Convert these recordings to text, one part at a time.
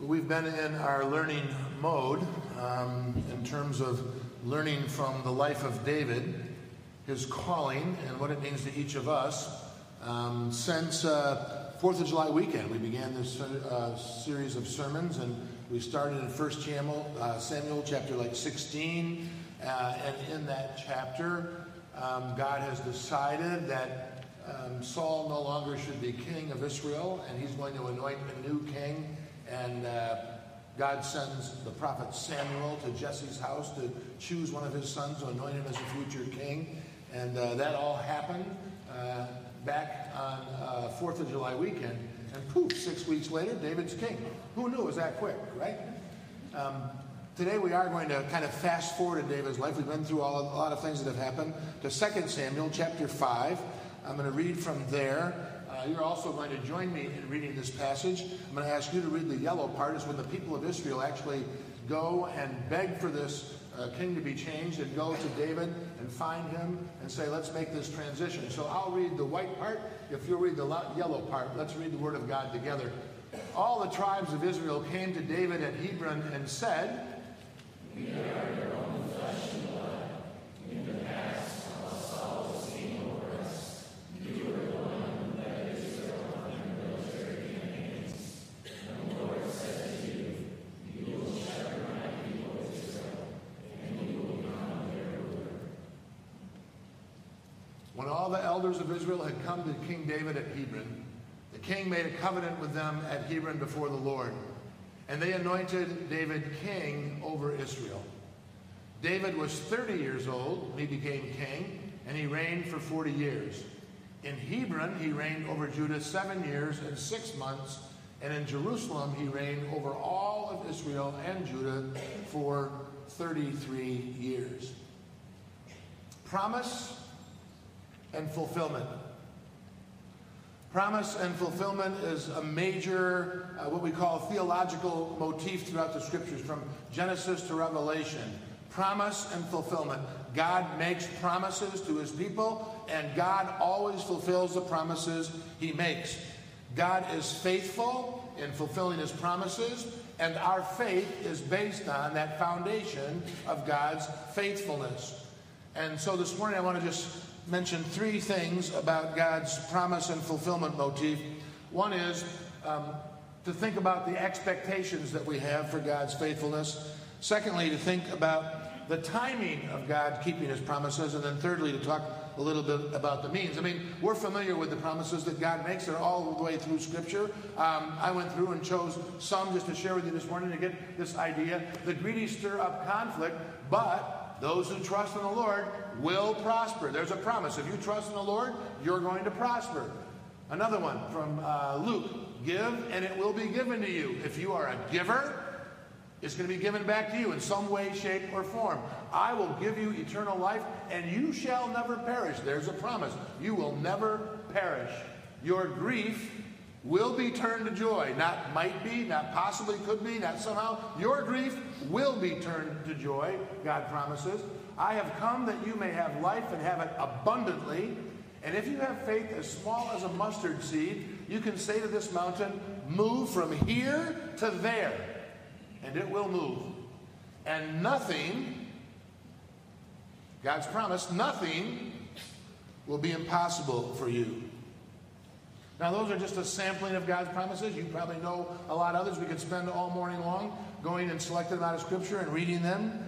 We've been in our learning mode um, in terms of learning from the life of David, his calling, and what it means to each of us. Um, since uh, Fourth of July weekend, we began this uh, series of sermons, and we started in First Samuel, uh, Samuel chapter like 16, uh, and in that chapter, um, God has decided that um, Saul no longer should be king of Israel, and he's going to anoint a new king and uh, God sends the prophet Samuel to Jesse's house to choose one of his sons to anoint him as a future king. And uh, that all happened uh, back on uh, 4th of July weekend. And poof, six weeks later, David's king. Who knew it was that quick, right? Um, today we are going to kind of fast forward in David's life. We've been through all, a lot of things that have happened to 2 Samuel chapter 5. I'm going to read from there. Uh, you're also going to join me in reading this passage. I'm going to ask you to read the yellow part, is when the people of Israel actually go and beg for this uh, king to be changed and go to David and find him and say, let's make this transition. So I'll read the white part. If you'll read the yellow part, let's read the word of God together. All the tribes of Israel came to David at Hebron and said, We are your own flesh and blood. In the past, elders of Israel had come to King David at Hebron, the king made a covenant with them at Hebron before the Lord, and they anointed David king over Israel. David was 30 years old when he became king, and he reigned for 40 years. In Hebron, he reigned over Judah seven years and six months, and in Jerusalem, he reigned over all of Israel and Judah for 33 years. Promise and fulfillment. Promise and fulfillment is a major, uh, what we call theological motif throughout the scriptures, from Genesis to Revelation. Promise and fulfillment. God makes promises to his people, and God always fulfills the promises he makes. God is faithful in fulfilling his promises, and our faith is based on that foundation of God's faithfulness. And so this morning I want to just mention three things about God's promise and fulfillment motif. One is um, to think about the expectations that we have for God's faithfulness. Secondly, to think about the timing of God keeping his promises. And then thirdly, to talk a little bit about the means. I mean, we're familiar with the promises that God makes. They're all the way through Scripture. Um, I went through and chose some just to share with you this morning to get this idea. The greedy stir up conflict, but those who trust in the Lord will prosper. There's a promise. If you trust in the Lord, you're going to prosper. Another one from uh, Luke Give, and it will be given to you. If you are a giver, it's going to be given back to you in some way, shape, or form. I will give you eternal life, and you shall never perish. There's a promise. You will never perish. Your grief will be turned to joy. Not might be, not possibly could be, not somehow. Your grief will be turned to joy, God promises. I have come that you may have life and have it abundantly. And if you have faith as small as a mustard seed, you can say to this mountain, Move from here to there, and it will move. And nothing, God's promise, nothing will be impossible for you. Now, those are just a sampling of God's promises. You probably know a lot others. We could spend all morning long going and selecting them out of Scripture and reading them.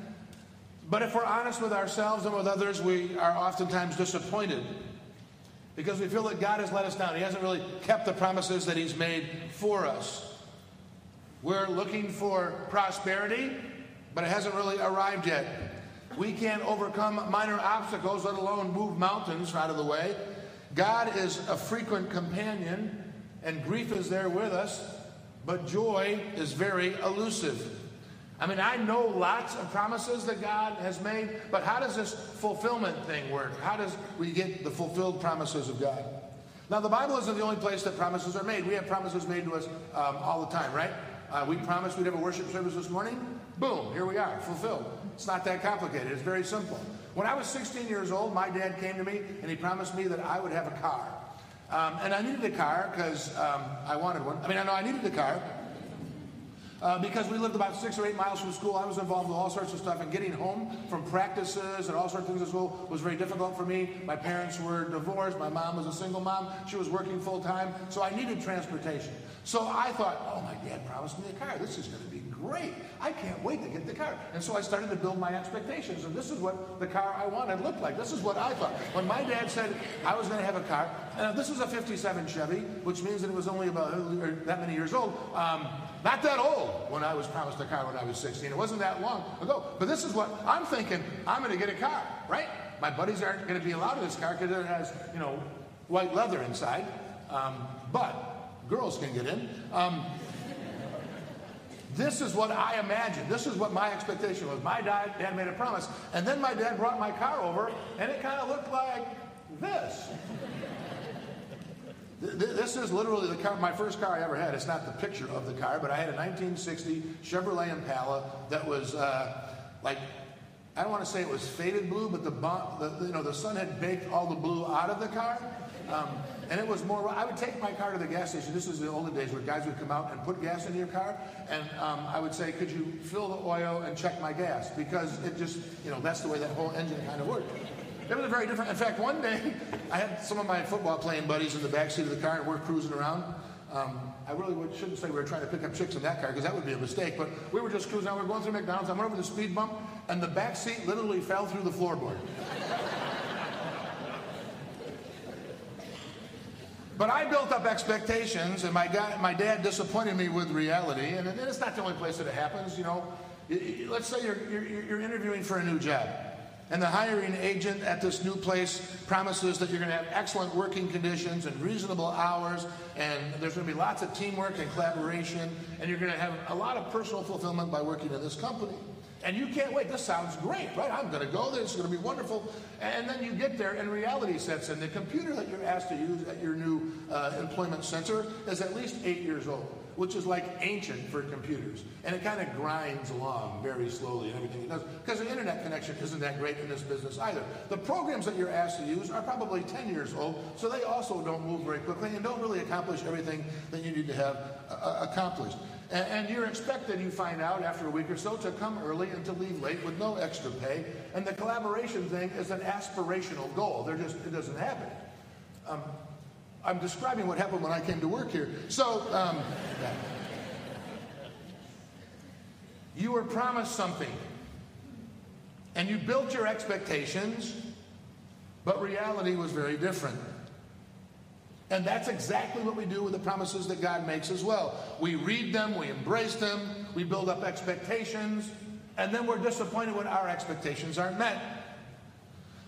But if we're honest with ourselves and with others, we are oftentimes disappointed because we feel that God has let us down. He hasn't really kept the promises that He's made for us. We're looking for prosperity, but it hasn't really arrived yet. We can't overcome minor obstacles, let alone move mountains out of the way. God is a frequent companion, and grief is there with us, but joy is very elusive. I mean, I know lots of promises that God has made, but how does this fulfillment thing work? How does we get the fulfilled promises of God? Now, the Bible isn't the only place that promises are made. We have promises made to us um, all the time, right? Uh, we promised we'd have a worship service this morning. Boom, here we are, fulfilled. It's not that complicated, it's very simple. When I was 16 years old, my dad came to me and he promised me that I would have a car. Um, and I needed a car because um, I wanted one. I mean, I know I needed a car. Uh, because we lived about six or eight miles from school, I was involved with all sorts of stuff, and getting home from practices and all sorts of things at school was very difficult for me. My parents were divorced. My mom was a single mom. She was working full time, so I needed transportation. So I thought, oh, my dad promised me a car. This is going to be great. I can't wait to get the car. And so I started to build my expectations, and this is what the car I wanted looked like. This is what I thought. When my dad said I was going to have a car, and this was a 57 Chevy, which means that it was only about that many years old. Um, not that old when I was promised a car when I was 16. It wasn't that long ago. But this is what I'm thinking. I'm going to get a car, right? My buddies aren't going to be allowed in this car because it has, you know, white leather inside. Um, but girls can get in. Um, this is what I imagined. This is what my expectation was. My dad, dad made a promise. And then my dad brought my car over, and it kind of looked like this. This is literally the car, my first car I ever had. It's not the picture of the car, but I had a 1960 Chevrolet Impala that was uh, like, I don't want to say it was faded blue, but the, the, you know the sun had baked all the blue out of the car. Um, and it was more, I would take my car to the gas station. This was the olden days where guys would come out and put gas into your car. And um, I would say, could you fill the oil and check my gas? Because it just, you know, that's the way that whole engine kind of worked. It was a very different. In fact, one day I had some of my football playing buddies in the back seat of the car, and we're cruising around. Um, I really shouldn't say we were trying to pick up chicks in that car because that would be a mistake. But we were just cruising. We were going through McDonald's. I went over the speed bump, and the back seat literally fell through the floorboard. But I built up expectations, and my, guy, my dad disappointed me with reality. And, it's not the only place that it happens. You know, let's say you're, you're, you're interviewing for a new job. And the hiring agent at this new place promises that you're going to have excellent working conditions and reasonable hours, and there's going to be lots of teamwork and collaboration, and you're going to have a lot of personal fulfillment by working in this company. And you can't wait. This sounds great, right? I'm going to go there. It's going to be wonderful. And then you get there, and reality sets in. The computer that you're asked to use at your new uh, employment center is at least eight years old which is like ancient for computers. And it kind of grinds along very slowly and everything it does. Because the internet connection isn't that great in this business either. The programs that you're asked to use are probably 10 years old, so they also don't move very quickly and don't really accomplish everything that you need to have uh, accomplished. And, you're expected, you find out after a week or so, to come early and to leave late with no extra pay. And the collaboration thing is an aspirational goal. They're just, it doesn't happen. Um, I'm describing what happened when I came to work here. So, um, you were promised something, and you built your expectations, but reality was very different. And that's exactly what we do with the promises that God makes as well. We read them, we embrace them, we build up expectations, and then we're disappointed when our expectations aren't met.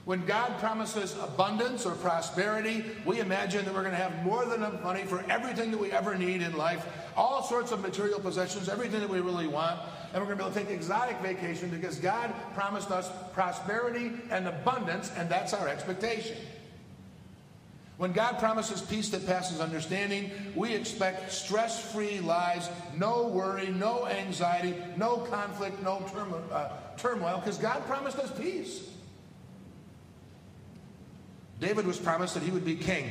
When God promises abundance or prosperity, we imagine that we're going to have more than enough money for everything that we ever need in life, all sorts of material possessions, everything that we really want, and we're going to be able to take exotic vacation because God promised us prosperity and abundance, and that's our expectation. When God promises peace that passes understanding, we expect stress free lives, no worry, no anxiety, no conflict, no uh, turmoil, because God promised us peace. David was promised that he would be king.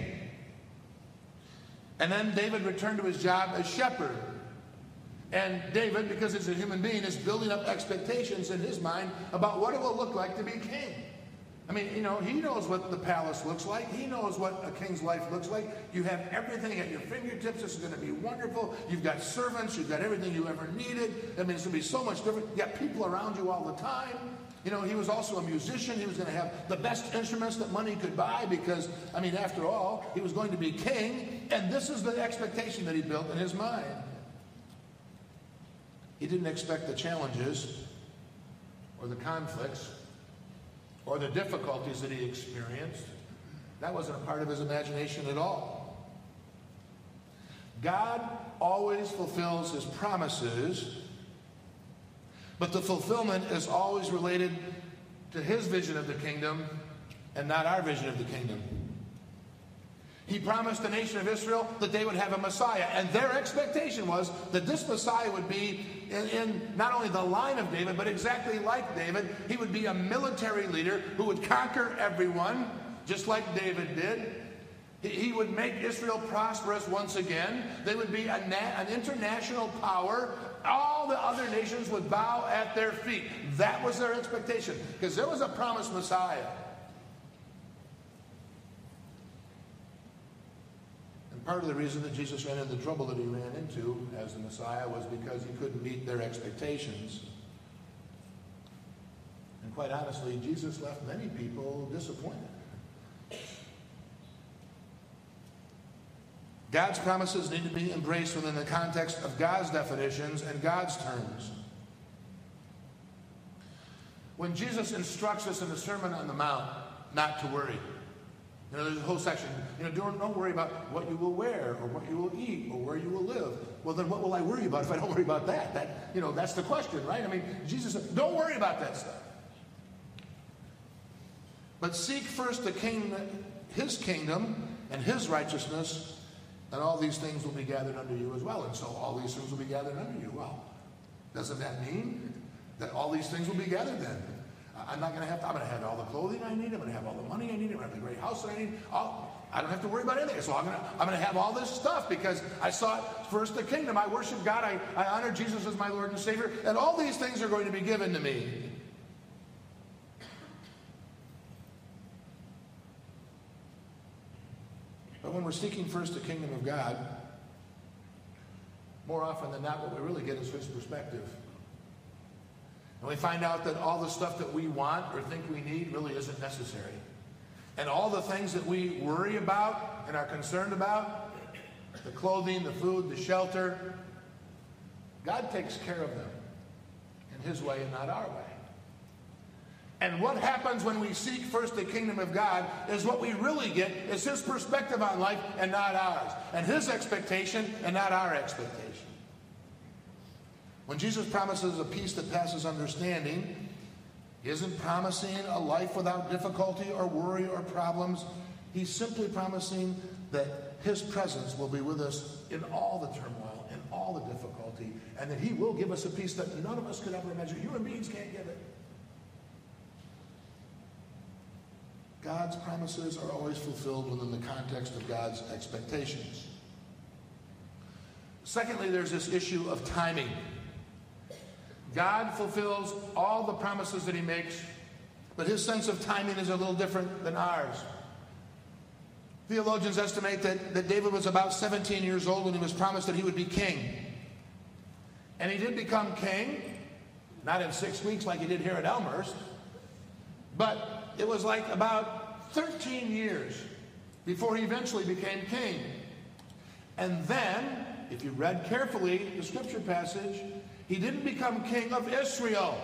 And then David returned to his job as shepherd. And David, because he's a human being, is building up expectations in his mind about what it will look like to be king. I mean, you know, he knows what the palace looks like. He knows what a king's life looks like. You have everything at your fingertips. This is going to be wonderful. You've got servants. You've got everything you ever needed. I mean, it's going to be so much different. You got people around you all the time. You know, he was also a musician. He was going to have the best instruments that money could buy because, I mean, after all, he was going to be king. And this is the expectation that he built in his mind. He didn't expect the challenges or the conflicts or the difficulties that he experienced. That wasn't a part of his imagination at all. God always fulfills his promises but the fulfillment is always related to his vision of the kingdom and not our vision of the kingdom. He promised the nation of Israel that they would have a Messiah, and their expectation was that this Messiah would be in, in, not only the line of David, but exactly like David. He would be a military leader who would conquer everyone, just like David did. He would make Israel prosperous once again. They would be an international power. All the other nations would bow at their feet. That was their expectation because there was a promised Messiah. Part of the reason that Jesus ran into the trouble that he ran into as the Messiah was because he couldn't meet their expectations. And quite honestly, Jesus left many people disappointed. God's promises need to be embraced within the context of God's definitions and God's terms. When Jesus instructs us in the Sermon on the Mount not to worry, you know, there's a whole section, you know, don't, don't worry about what you will wear or what you will eat or where you will live. Well, then what will I worry about if I don't worry about that? That, you know, that's the question, right? I mean, Jesus said, don't worry about that stuff. But seek first the king, his kingdom and his righteousness, and all these things will be gathered under you as well. And so all these things will be gathered under you. Well, doesn't that mean that all these things will be gathered then? I'm not going to have to, I'm going to have all the clothing I need. I'm going to have all the money I need. I'm going to have the great house that I need. All, I don't have to worry about anything. So I'm going to, I'm going to have all this stuff because I sought first the kingdom. I worship God. I, I honor Jesus as my Lord and Savior. And all these things are going to be given to me. But when we're seeking first the kingdom of God, more often than not, what we really get is his perspective. And we find out that all the stuff that we want or think we need really isn't necessary. And all the things that we worry about and are concerned about the clothing, the food, the shelter God takes care of them in His way and not our way. And what happens when we seek first the kingdom of God is what we really get is his perspective on life and not ours. And his expectation and not our expectation. When Jesus promises a peace that passes understanding, he isn't promising a life without difficulty or worry or problems. He's simply promising that his presence will be with us in all the turmoil, in all the difficulty, and that he will give us a peace that none of us could ever imagine. Human beings can't give it. God's promises are always fulfilled within the context of God's expectations. Secondly, there's this issue of timing. God fulfills all the promises that he makes, but his sense of timing is a little different than ours. Theologians estimate that, that David was about 17 years old when he was promised that he would be king. And he did become king, not in six weeks like he did here at Elmhurst, but it was like about 13 years before he eventually became king. And then, if you read carefully the scripture passage, he didn't become king of Israel.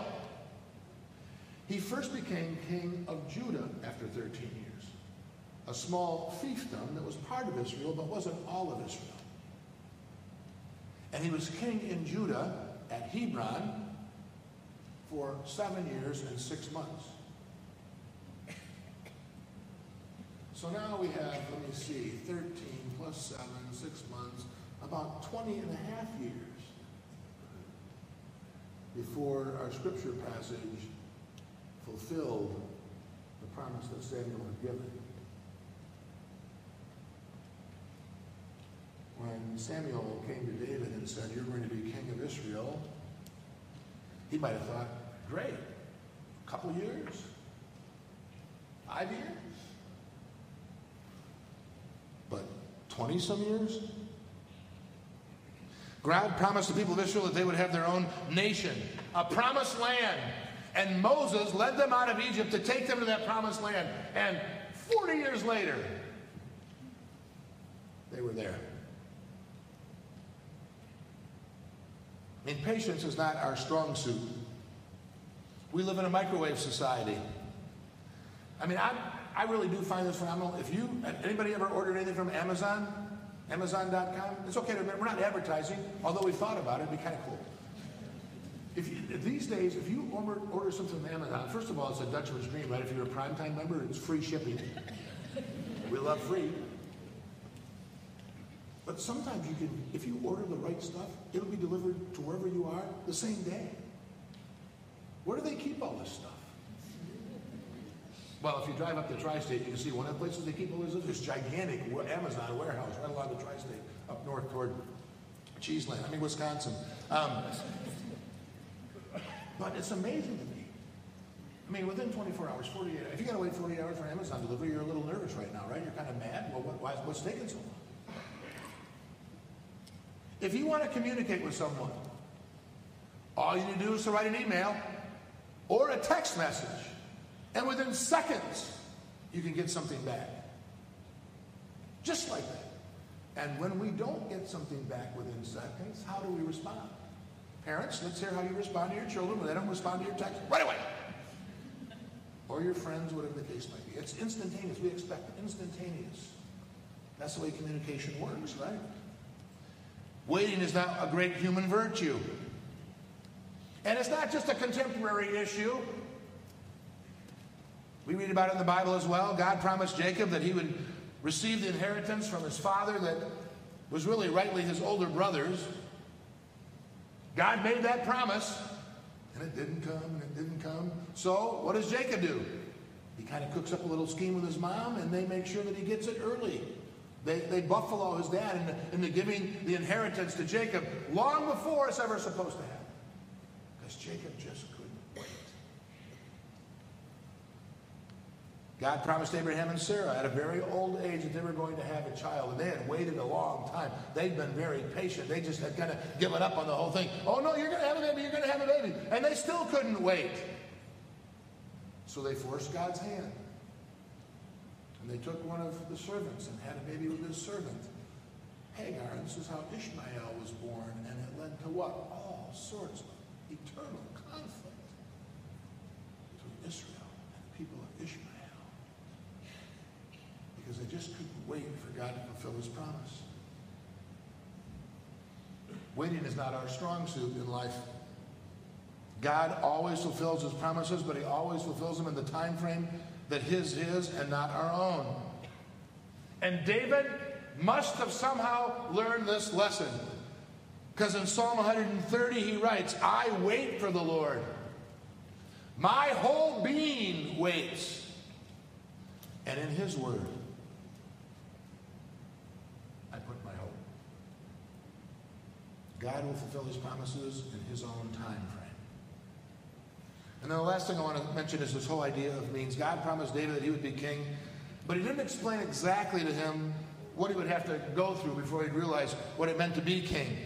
He first became king of Judah after 13 years. A small fiefdom that was part of Israel but wasn't all of Israel. And he was king in Judah at Hebron for seven years and six months. So now we have, let me see, 13 plus 7, 6 months, about 20 and a half years before our scripture passage fulfilled the promise that Samuel had given. When Samuel came to David and said, You're going to be king of Israel, he might have thought, Great, a couple years, five years. But 20 some years? God promised the people of Israel that they would have their own nation, a promised land. And Moses led them out of Egypt to take them to that promised land. And 40 years later, they were there. I mean, patience is not our strong suit. We live in a microwave society. I mean, I'm, I really do find this phenomenal. If you, anybody ever ordered anything from Amazon? Amazon.com? It's okay to we're not advertising, although we thought about it, it'd be kind of cool. If, you, these days, if you order, order something from Amazon, first of all, it's a Dutchman's dream, right? If you're a primetime member, it's free shipping. we love free. But sometimes you can, if you order the right stuff, it'll be delivered to wherever you are the same day. Where do they keep all this stuff? Well, if you drive up the tri-state, you can see one of the places they keep all this, this gigantic Amazon warehouse right along the tri-state up north toward Cheeseland. I mean, Wisconsin. Um, but it's amazing to me. I mean, within 24 hours, 48 hours, if you got to wait 48 hours for Amazon delivery, you're a little nervous right now, right? You're kind of mad. Well, what, why, what's taking so long? If you want to communicate with someone, all you need to do is to write an email or a text message. And within seconds, you can get something back. Just like that. And when we don't get something back within seconds, how do we respond? Parents, let's hear how you respond to your children when they don't respond to your text right away. Or your friends, whatever the case might be. It's instantaneous. We expect instantaneous. That's the way communication works, right? Waiting is not a great human virtue. And it's not just a contemporary issue. We read about it in the Bible as well. God promised Jacob that he would receive the inheritance from his father that was really rightly his older brothers. God made that promise, and it didn't come, and it didn't come. So, what does Jacob do? He kind of cooks up a little scheme with his mom, and they make sure that he gets it early. They, they buffalo his dad into, into giving the inheritance to Jacob long before it's ever supposed to happen. Because Jacob just God promised Abraham and Sarah at a very old age that they were going to have a child, and they had waited a long time. They'd been very patient. They just had kind of given up on the whole thing. Oh, no, you're going to have a baby, you're going to have a baby. And they still couldn't wait. So they forced God's hand. And they took one of the servants and had a baby with his servant. Hagar, and this is how Ishmael was born, and it led to what? All sorts of eternal conflict between Israel because they just couldn't wait for God to fulfill his promise. Waiting is not our strong suit in life. God always fulfills his promises, but he always fulfills them in the time frame that his is and not our own. And David must have somehow learned this lesson. Because in Psalm 130 he writes, I wait for the Lord. My whole being waits. And in his word, God will fulfill his promises in his own time frame. And then the last thing I want to mention is this whole idea of means. God promised David that he would be king, but he didn't explain exactly to him what he would have to go through before he'd realize what it meant to be king.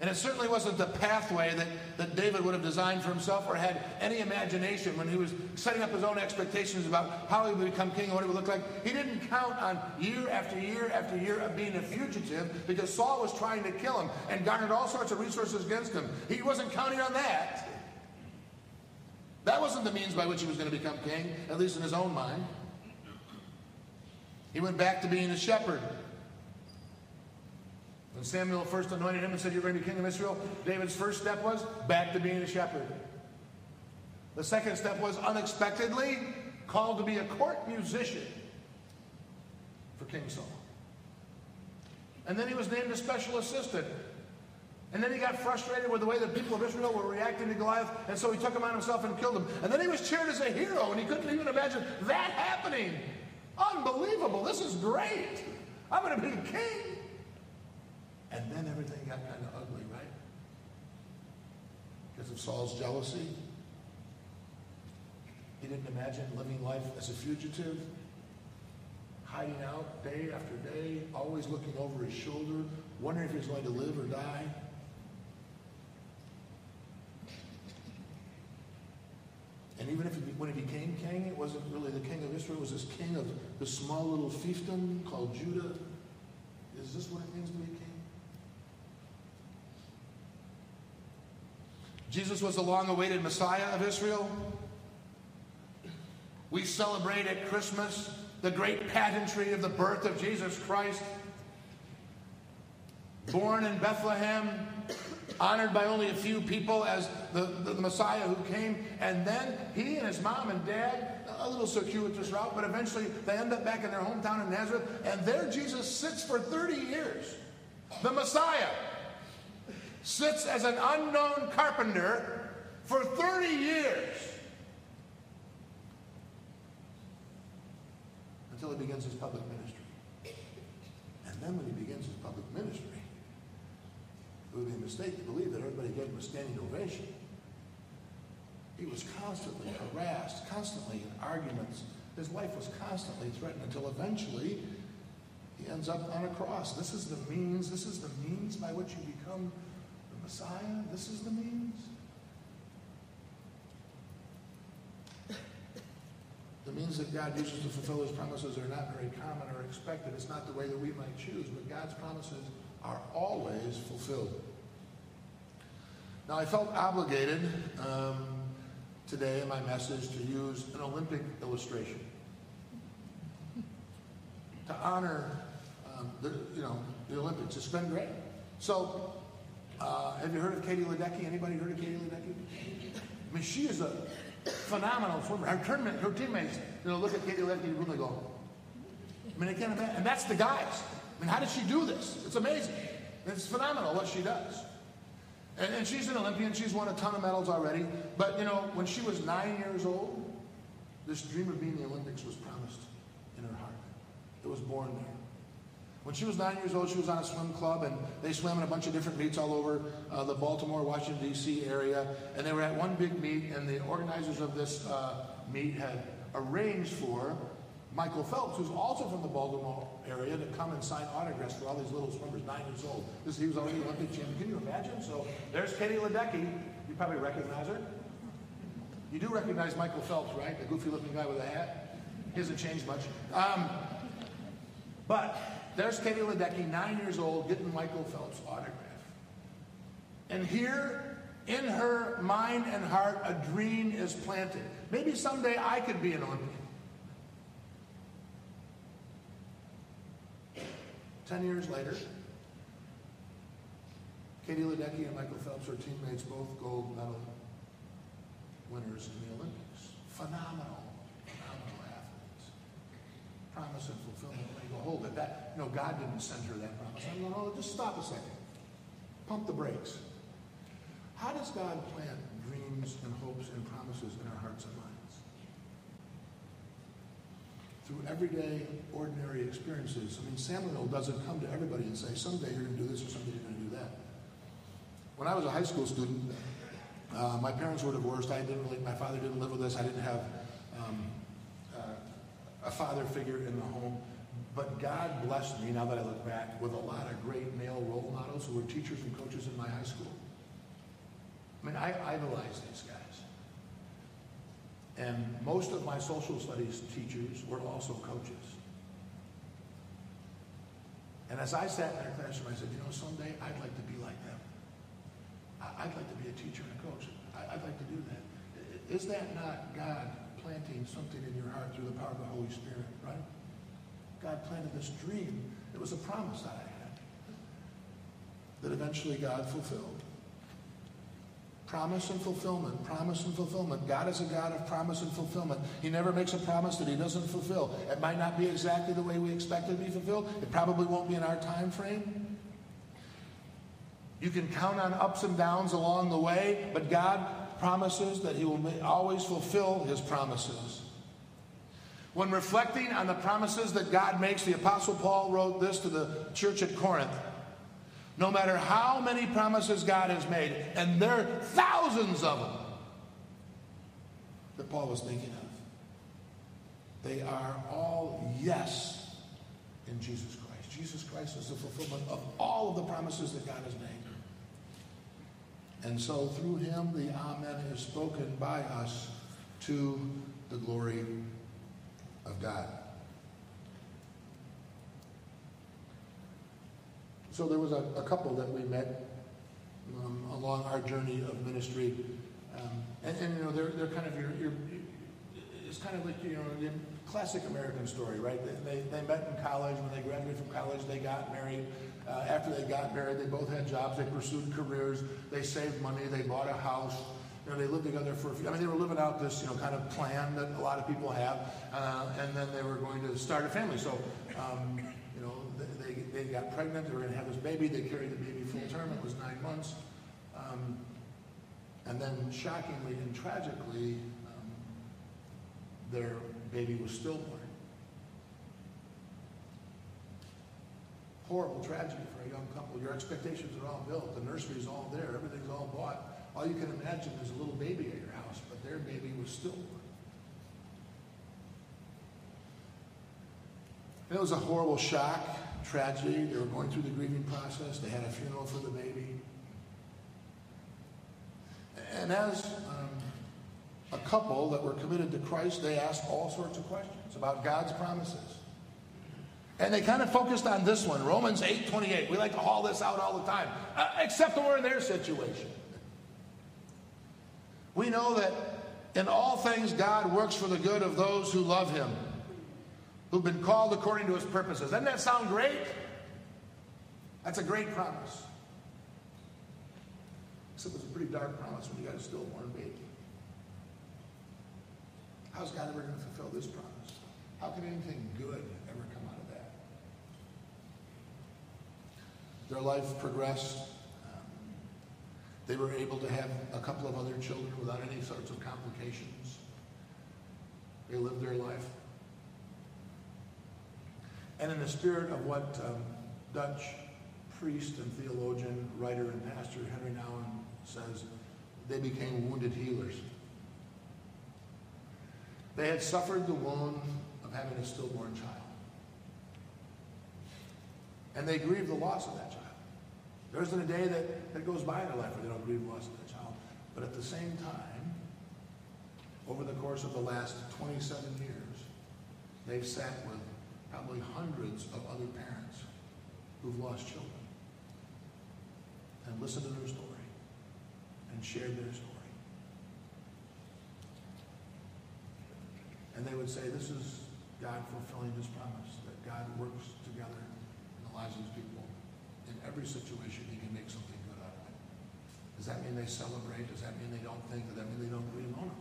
And it certainly wasn't the pathway that, that David would have designed for himself or had any imagination when he was setting up his own expectations about how he would become king and what it would look like. He didn't count on year after year after year of being a fugitive because Saul was trying to kill him and garnered all sorts of resources against him. He wasn't counting on that. That wasn't the means by which he was going to become king, at least in his own mind. He went back to being a shepherd. When Samuel first anointed him and said, You're going to be king of Israel, David's first step was back to being a shepherd. The second step was unexpectedly called to be a court musician for King Saul. And then he was named a special assistant. And then he got frustrated with the way the people of Israel were reacting to Goliath, and so he took him on himself and killed him. And then he was cheered as a hero, and he couldn't even imagine that happening. Unbelievable. This is great. I'm going to be king. And then everything got kind of ugly, right? Because of Saul's jealousy. He didn't imagine living life as a fugitive, hiding out day after day, always looking over his shoulder, wondering if he was going to live or die. And even if he, when he became king, it wasn't really the king of Israel, it was this king of this small little fiefdom called Judah. Is this what it means to be king? Jesus was the long awaited Messiah of Israel. We celebrate at Christmas the great pageantry of the birth of Jesus Christ. Born in Bethlehem, honored by only a few people as the, the, Messiah who came. And then he and his mom and dad, a little circuitous route, but eventually they end up back in their hometown in Nazareth. And there Jesus sits for 30 years. The Messiah sits as an unknown carpenter for 30 years. until he begins his public ministry. And then when he begins his public ministry, it would be a mistake to believe that everybody gave him a standing ovation. He was constantly harassed, constantly in arguments. His life was constantly threatened until eventually he ends up on a cross. This is the means, this is the means by which you become Messiah. This is the means. The means that God uses to fulfill his promises are not very common or expected. It's not the way that we might choose, but God's promises are always fulfilled. Now, I felt obligated um, today in my message to use an Olympic illustration to honor um, the, you know, the Olympics. It's been great. So, uh, have you heard of Katie Ledecky? Anybody heard of Katie Ledecky? I mean, she is a phenomenal swimmer. Her, tournament, her teammates, you know, look at Katie Ledecky and they go, I mean, I can't imagine. And that's the guys. I mean, how does she do this? It's amazing. It's phenomenal what she does. And, and she's an Olympian. She's won a ton of medals already. But, you know, when she was nine years old, this dream of being in the Olympics was promised in her heart. It was born there. When she was nine years old, she was on a swim club, and they swam in a bunch of different meets all over uh, the Baltimore, Washington, D.C. area. And they were at one big meet, and the organizers of this uh, meet had arranged for Michael Phelps, who's also from the Baltimore area, to come and sign autographs for all these little swimmers, nine years old. This, he was already the Olympic champion. Can you imagine? So there's Katie Ledecky. You probably recognize her. You do recognize Michael Phelps, right? The goofy-looking guy with a hat. He hasn't changed much. Um, but there's Katie Ledecky, nine years old, getting Michael Phelps' autograph. And here, in her mind and heart, a dream is planted. Maybe someday I could be an Olympian. Ten years later, Katie Ledecky and Michael Phelps are teammates, both gold medal winners in the Olympics. Phenomenal, phenomenal athletes. Promise and fulfillment. Hold it. That, know, God didn't send her that promise. I'm going, oh, just stop a second. Pump the brakes. How does God plant dreams and hopes and promises in our hearts and minds? through everyday, ordinary experiences. I mean, Samuel doesn't come to everybody and say, someday you're going to do this or someday you're going to do that. When I was a high school student, uh, my parents were divorced. I didn't really, my father didn't live with us. I didn't have um, uh, a father figure in the home. But God blessed me, now that I look back, with a lot of great male role models who were teachers and coaches in my high school. I mean, I idolized these guys. And most of my social studies teachers were also coaches. And as I sat in their classroom, I said, you know, someday I'd like to be like them. I'd like to be a teacher and a coach. I'd like to do that. Is that not God planting something in your heart through the power of the Holy Spirit, right? God planted this dream. It was a promise that I had that eventually God fulfilled. Promise and fulfillment, promise and fulfillment. God is a God of promise and fulfillment. He never makes a promise that he doesn't fulfill. It might not be exactly the way we expect it to be fulfilled. It probably won't be in our time frame. You can count on ups and downs along the way, but God promises that he will always fulfill his promises. When reflecting on the promises that God makes, the Apostle Paul wrote this to the church at Corinth. No matter how many promises God has made, and there are thousands of them that Paul was thinking of, they are all yes in Jesus Christ. Jesus Christ is the fulfillment of all of the promises that God has made. And so through him, the Amen is spoken by us to the glory of God. So there was a, a couple that we met um, along our journey of ministry. Um, and, and, you know, they're, they're kind of your, your, it's kind of like, you know, the classic American story, right? They, they, they met in college. When they graduated from college, they got married. Uh, after they got married, they both had jobs. They pursued careers. They saved money. They bought a house. Know, they lived together for a few, I mean, they were living out this, you know, kind of plan that a lot of people have. Uh, and then they were going to start a family. So, um, you know, they they got pregnant, they were going to have this baby, they carried the baby full term, it was nine months. Um, and then shockingly and tragically, um, their baby was stillborn. Horrible tragedy for a young couple. Your expectations are all built. The nursery is all there. Everything's all bought. All you can imagine is a little baby at your house, but their baby was stillborn. It was a horrible shock, tragedy. They were going through the grieving process. They had a funeral for the baby. And as um, a couple that were committed to Christ, they asked all sorts of questions about God's promises. And they kind of focused on this one, Romans 8 28. We like to haul this out all the time, uh, except when we're in their situation. We know that in all things God works for the good of those who love him, who've been called according to his purposes. Doesn't that sound great? That's a great promise. Except it's a pretty dark promise when you got a stillborn baby. How's God ever going to fulfill this promise? How can anything good ever come out of that? Their life progressed. Um, they were able to have a couple of other children without any sorts of complications. They lived their life. And in the spirit of what um, Dutch priest and theologian, writer, and pastor Henri Nouwen says, they became wounded healers. They had suffered the wound of having a stillborn child. And they grieved the loss of that child. There isn't a day that, that goes by in their life where they don't grieve the loss of that child. But at the same time, over the course of the last 27 years, they've sat with probably hundreds of other parents who've lost children and listened to their story and shared their story. And they would say, This is God fulfilling his promise, that God works together in the lives of his people. In every situation, he can make something good out of it. Does that mean they celebrate? Does that mean they don't think? Does that mean they don't grieve? No, no.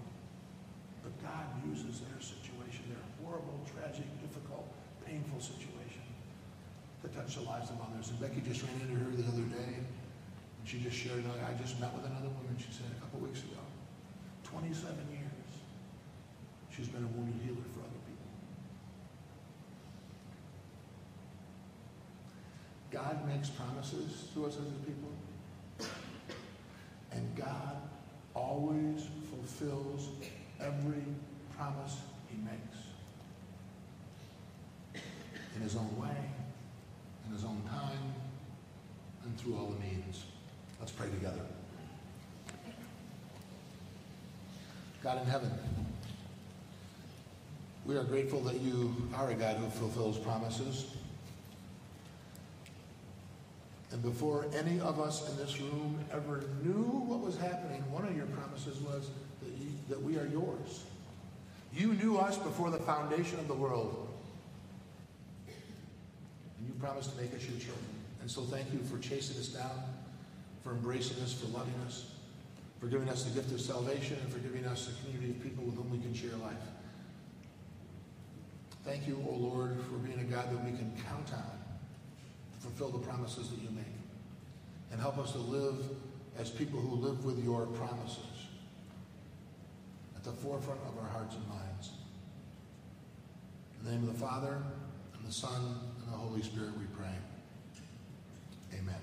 But God uses their situation, their horrible, tragic, difficult, painful situation, to touch the lives of others. And Becky just ran into her the other day, and she just shared, I just met with another woman, she said, a couple weeks ago. 27 years. She's been a wounded healer for other people. God makes promises to us as his people. And God always fulfills every promise he makes. In his own way, in his own time, and through all the means. Let's pray together. God in heaven, we are grateful that you are a God who fulfills promises. And before any of us in this room ever knew what was happening, one of your promises was that, you, that we are yours. You knew us before the foundation of the world. And you promised to make us your children. And so thank you for chasing us down, for embracing us, for loving us, for giving us the gift of salvation, and for giving us a community of people with whom we can share life. Thank you, O oh Lord, for being a God that we can count on fulfill the promises that you make. And help us to live as people who live with your promises at the forefront of our hearts and minds. In the name of the Father, and the Son, and the Holy Spirit we pray. Amen.